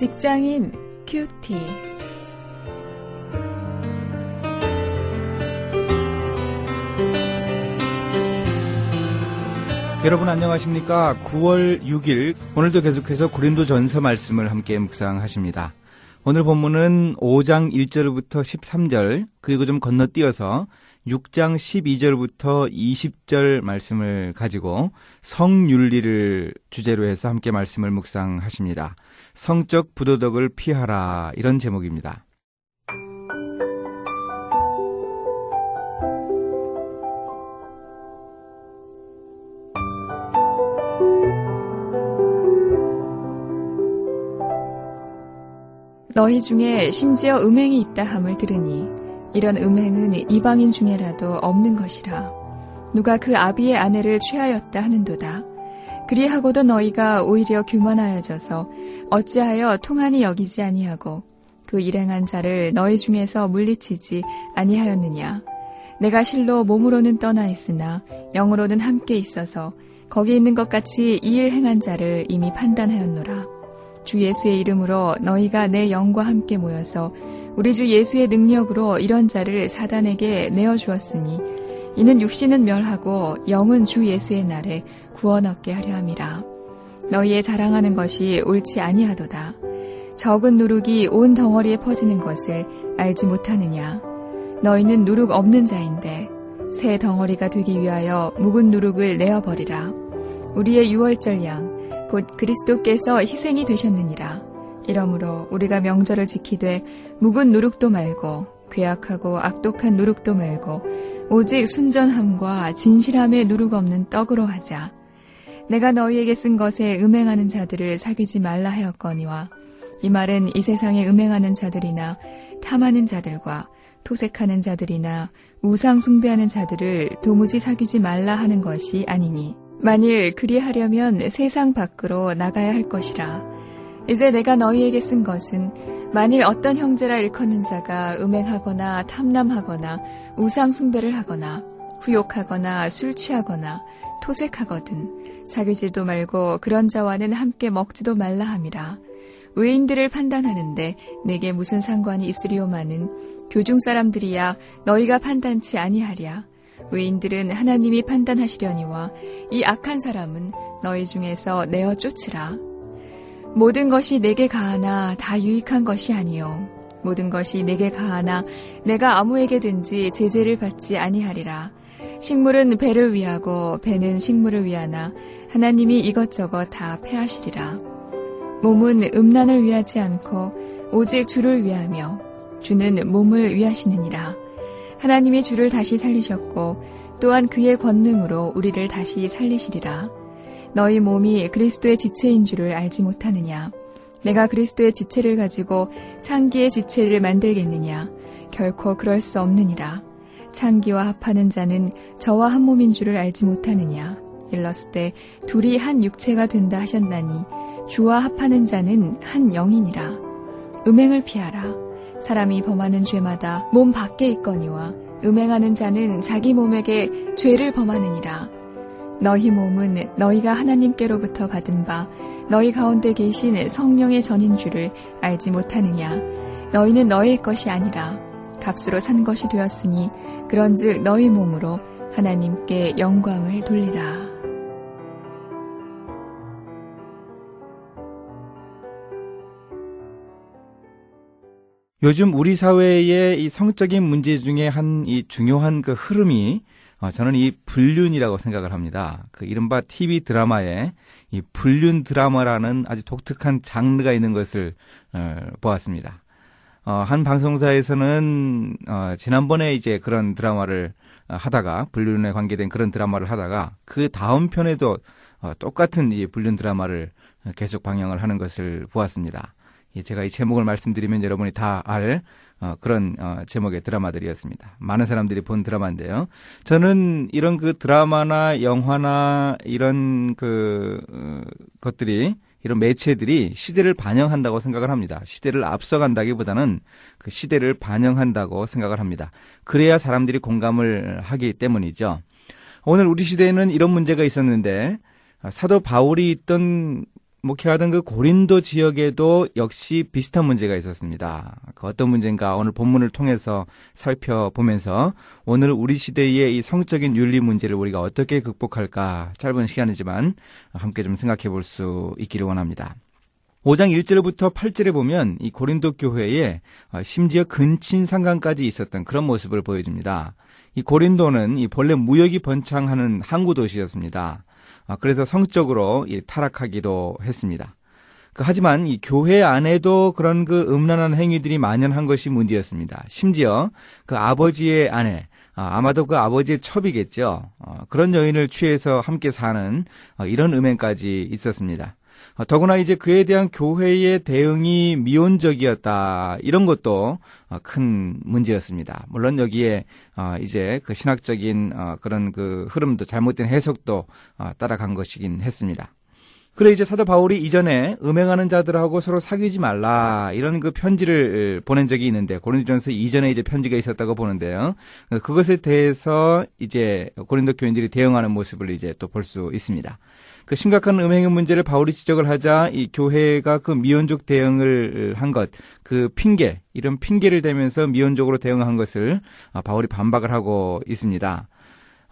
직장인 큐티. 여러분 안녕하십니까? 9월 6일 오늘도 계속해서 고린도 전서 말씀을 함께 묵상하십니다. 오늘 본문은 5장 1절부터 13절 그리고 좀 건너뛰어서 6장 12절부터 20절 말씀을 가지고 성윤리를 주제로 해서 함께 말씀을 묵상하십니다. 성적 부도덕을 피하라 이런 제목입니다. 너희 중에 심지어 음행이 있다 함을 들으니 이런 음행은 이방인 중에라도 없는 것이라. 누가 그 아비의 아내를 취하였다 하는도다. 그리하고도 너희가 오히려 교만하여져서 어찌하여 통한이 여기지 아니하고 그 일행한 자를 너희 중에서 물리치지 아니하였느냐. 내가 실로 몸으로는 떠나 있으나 영으로는 함께 있어서 거기 있는 것 같이 이 일 행한 자를 이미 판단하였노라. 주 예수의 이름으로 너희가 내 영과 함께 모여서 우리 주 예수의 능력으로 이런 자를 사단에게 내어 주었으니 이는 육신은 멸하고 영은 주 예수의 날에 구원 얻게 하려 함이라. 너희의 자랑하는 것이 옳지 아니하도다. 적은 누룩이 온 덩어리에 퍼지는 것을 알지 못하느냐. 너희는 누룩 없는 자인데 새 덩어리가 되기 위하여 묵은 누룩을 내어버리라. 우리의 유월절 양 곧 그리스도께서 희생이 되셨느니라. 이러므로 우리가 명절을 지키되 묵은 누룩도 말고 괴악하고 악독한 누룩도 말고 오직 순전함과 진실함의 누룩 없는 떡으로 하자. 내가 너희에게 쓴 것에 음행하는 자들을 사귀지 말라 하였거니와 이 말은 이 세상에 음행하는 자들이나 탐하는 자들과 토색하는 자들이나 우상 숭배하는 자들을 도무지 사귀지 말라 하는 것이 아니니 만일 그리하려면 세상 밖으로 나가야 할 것이라. 이제 내가 너희에게 쓴 것은 만일 어떤 형제라 일컫는 자가 음행하거나 탐남하거나 우상 숭배를 하거나 후욕하거나 술 취하거나 토색하거든 사귀지도 말고 그런 자와는 함께 먹지도 말라 함이라. 의인들을 판단하는데 내게 무슨 상관이 있으리오마는 교중 사람들이야 너희가 판단치 아니하랴 의인들은 하나님이 판단하시려니와 이 악한 사람은 너희 중에서 내어 쫓으라. 모든 것이 내게 가하나 다 유익한 것이 아니요. 모든 것이 내게 가하나 내가 아무에게든지 제재를 받지 아니하리라. 식물은 배를 위하고 배는 식물을 위하나 하나님이 이것저것 다 패하시리라. 몸은 음란을 위하지 않고 오직 주를 위하며 주는 몸을 위하시느니라 하나님이 주를 다시 살리셨고 또한 그의 권능으로 우리를 다시 살리시리라 너희 몸이 그리스도의 지체인 줄을 알지 못하느냐? 내가 그리스도의 지체를 가지고 창기의 지체를 만들겠느냐? 결코 그럴 수 없느니라. 창기와 합하는 자는 저와 한 몸인 줄을 알지 못하느냐? 일렀을 때 둘이 한 육체가 된다 하셨나니 주와 합하는 자는 한 영이니라. 음행을 피하라. 사람이 범하는 죄마다 몸 밖에 있거니와 음행하는 자는 자기 몸에게 죄를 범하느니라. 너희 몸은 너희가 하나님께로부터 받은 바 너희 가운데 계신 성령의 전인 줄을 알지 못하느냐 너희는 너희의 것이 아니라 값으로 산 것이 되었으니 그런즉 너희 몸으로 하나님께 영광을 돌리라. 요즘 우리 사회의 이 성적인 문제 중에 한 이 중요한 그 흐름이 어, 저는 이 불륜이라고 생각을 합니다. 그 이른바 TV 드라마에 이 불륜 드라마라는 아주 독특한 장르가 있는 것을 어, 보았습니다. 어, 한 방송사에서는 어, 지난번에 이제 그런 드라마를 하다가 불륜에 관계된 그런 드라마를 하다가 그 다음 편에도 어, 똑같은 이 불륜 드라마를 계속 방영을 하는 것을 보았습니다. 제가 이 제목을 말씀드리면 여러분이 다알 어, 그런 어, 제목의 드라마들이었습니다. 많은 사람들이 본 드라마인데요. 저는 이런 그 드라마나 영화나 이런 그 어, 것들이 이런 매체들이 시대를 반영한다고 생각을 합니다. 시대를 앞서간다기보다는 그 시대를 반영한다고 생각을 합니다. 그래야 사람들이 공감을 하기 때문이죠. 오늘 우리 시대에는 이런 문제가 있었는데 사도 바울이 있던 목회하던 그 고린도 지역에도 역시 비슷한 문제가 있었습니다. 그 어떤 문제인가 오늘 본문을 통해서 살펴보면서 오늘 우리 시대의 이 성적인 윤리 문제를 우리가 어떻게 극복할까 짧은 시간이지만 함께 좀 생각해 볼 수 있기를 원합니다. 5장 1절부터 8절에 보면 이 고린도 교회에 심지어 근친 상관까지 있었던 그런 모습을 보여줍니다. 이 고린도는 이 본래 무역이 번창하는 항구 도시였습니다. 아, 그래서 성적으로 타락하기도 했습니다. 그 하지만 이 교회 안에도 그런 그 음란한 행위들이 만연한 것이 문제였습니다. 심지어 그 아버지의 아내, 아, 마도 그 아버지의 첩이겠죠. 어, 그런 여인을 취해서 함께 사는 어, 이런 음행까지 있었습니다. 어, 더구나 이제 그에 대한 교회의 대응이 미온적이었다. 이런 것도 어, 큰 문제였습니다. 물론 여기에 어, 이제 그 신학적인 그런 그 흐름도 잘못된 해석도 따라간 것이긴 했습니다. 그래 이제 사도 바울이 이전에 음행하는 자들하고 서로 사귀지 말라 이런 그 편지를 보낸 적이 있는데 고린도전서 이전에 이제 편지가 있었다고 보는데요. 그것에 대해서 이제 고린도 교인들이 대응하는 모습을 이제 또 볼 수 있습니다. 그 심각한 음행의 문제를 바울이 지적을 하자 이 교회가 그 미온적 대응을 한 것, 그 핑계, 이런 핑계를 대면서 미온적으로 대응한 것을 아, 바울이 반박을 하고 있습니다.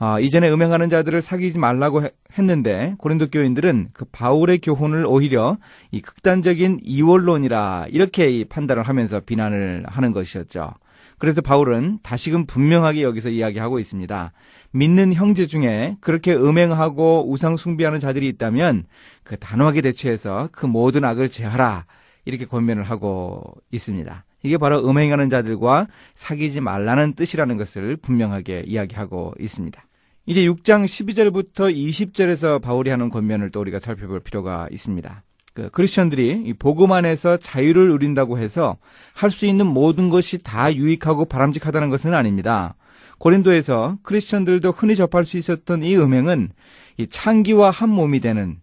아, 이전에 음행하는 자들을 사귀지 말라고 했는데 고린도 교인들은 그 바울의 교훈을 오히려 이 극단적인 이원론이라 이렇게 판단을 하면서 비난을 하는 것이었죠. 그래서 바울은 다시금 분명하게 여기서 이야기하고 있습니다. 믿는 형제 중에 그렇게 음행하고 우상 숭배하는 자들이 있다면 그 단호하게 대처해서 그 모든 악을 제하라 이렇게 권면을 하고 있습니다. 이게 바로 음행하는 자들과 사귀지 말라는 뜻이라는 것을 분명하게 이야기하고 있습니다. 이제 6장 12절부터 20절에서 바울이 하는 권면을 또 우리가 살펴볼 필요가 있습니다. 그 크리스천들이 복음 안에서 자유를 누린다고 해서 할 수 있는 모든 것이 다 유익하고 바람직하다는 것은 아닙니다. 고린도에서 크리스천들도 흔히 접할 수 있었던 이 음행은 이 창기와 한 몸이 되는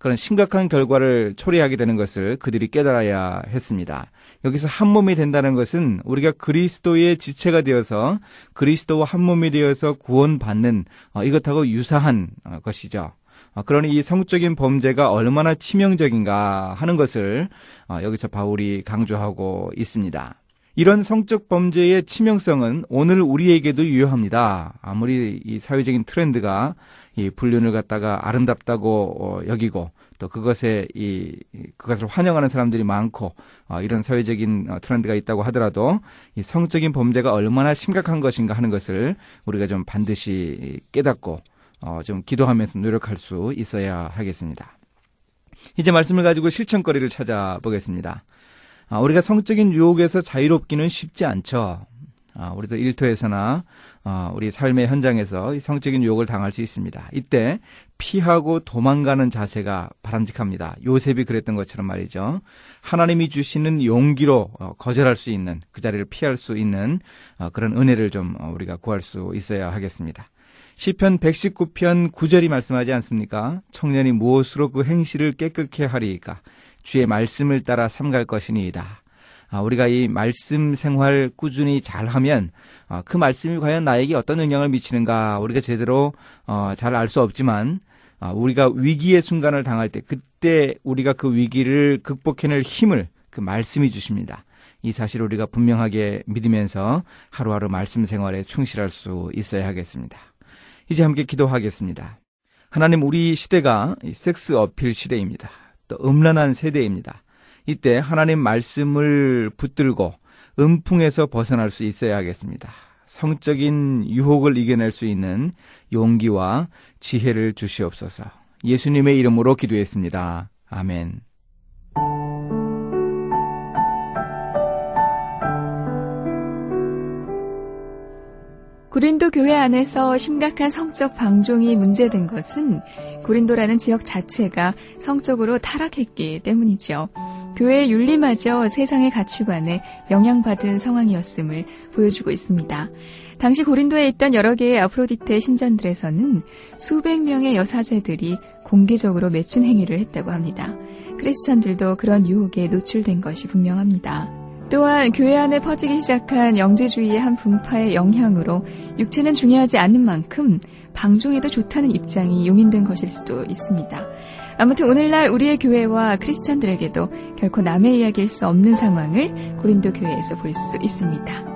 그런 심각한 결과를 초래하게 되는 것을 그들이 깨달아야 했습니다. 여기서 한 몸이 된다는 것은 우리가 그리스도의 지체가 되어서 그리스도와 한 몸이 되어서 구원받는 어, 이것하고 유사한 어, 것이죠. 어, 그러니 이 성적인 범죄가 얼마나 치명적인가 하는 것을 어, 여기서 바울이 강조하고 있습니다. 이런 성적 범죄의 치명성은 오늘 우리에게도 유효합니다. 아무리 이 사회적인 트렌드가 이 불륜을 갖다가 아름답다고 어, 여기고 또 그것에 이 그것을 환영하는 사람들이 많고 이런 사회적인 트렌드가 있다고 하더라도 이 성적인 범죄가 얼마나 심각한 것인가 하는 것을 우리가 좀 반드시 깨닫고 어, 좀 기도하면서 노력할 수 있어야 하겠습니다. 이제 말씀을 가지고 실천거리를 찾아보겠습니다. 아, 우리가 성적인 유혹에서 자유롭기는 쉽지 않죠. 아, 우리도 일터에서나 아, 우리 삶의 현장에서 성적인 유혹을 당할 수 있습니다. 이때 피하고 도망가는 자세가 바람직합니다. 요셉이 그랬던 것처럼 말이죠. 하나님이 주시는 용기로 어, 거절할 수 있는 그 자리를 피할 수 있는 어, 그런 은혜를 좀 어, 우리가 구할 수 있어야 하겠습니다. 시편 119편 9절이 말씀하지 않습니까? 청년이 무엇으로 그 행실을 깨끗게 하리이까? 주의 말씀을 따라 삼갈 것이니이다. 아, 우리가 이 말씀 생활 꾸준히 잘하면 아, 그 말씀이 과연 나에게 어떤 영향을 미치는가 우리가 제대로 어, 잘알 수 없지만 아, 우리가 위기의 순간을 당할 때 그때 우리가 그 위기를 극복해낼 힘을 그 말씀이 주십니다. 이 사실을 우리가 분명하게 믿으면서 하루하루 말씀 생활에 충실할 수 있어야 하겠습니다. 이제 함께 기도하겠습니다. 하나님 우리 시대가 섹스 어필 시대입니다. 또 음란한 세대입니다. 이때 하나님 말씀을 붙들고 음풍에서 벗어날 수 있어야 하겠습니다. 성적인 유혹을 이겨낼 수 있는 용기와 지혜를 주시옵소서. 예수님의 이름으로 기도했습니다. 아멘. 고린도 교회 안에서 심각한 성적 방종이 문제된 것은 고린도라는 지역 자체가 성적으로 타락했기 때문이죠. 교회의 윤리마저 세상의 가치관에 영향받은 상황이었음을 보여주고 있습니다. 당시 고린도에 있던 여러 개의 아프로디테 신전들에서는 수백 명의 여사제들이 공개적으로 매춘 행위를 했다고 합니다. 크리스천들도 그런 유혹에 노출된 것이 분명합니다. 또한 교회 안에 퍼지기 시작한 영재주의의 한 분파의 영향으로 육체는 중요하지 않는 만큼 방종에도 좋다는 입장이 용인된 것일 수도 있습니다. 아무튼 오늘날 우리의 교회와 크리스천들에게도 결코 남의 이야기일 수 없는 상황을 고린도 교회에서 볼 수 있습니다.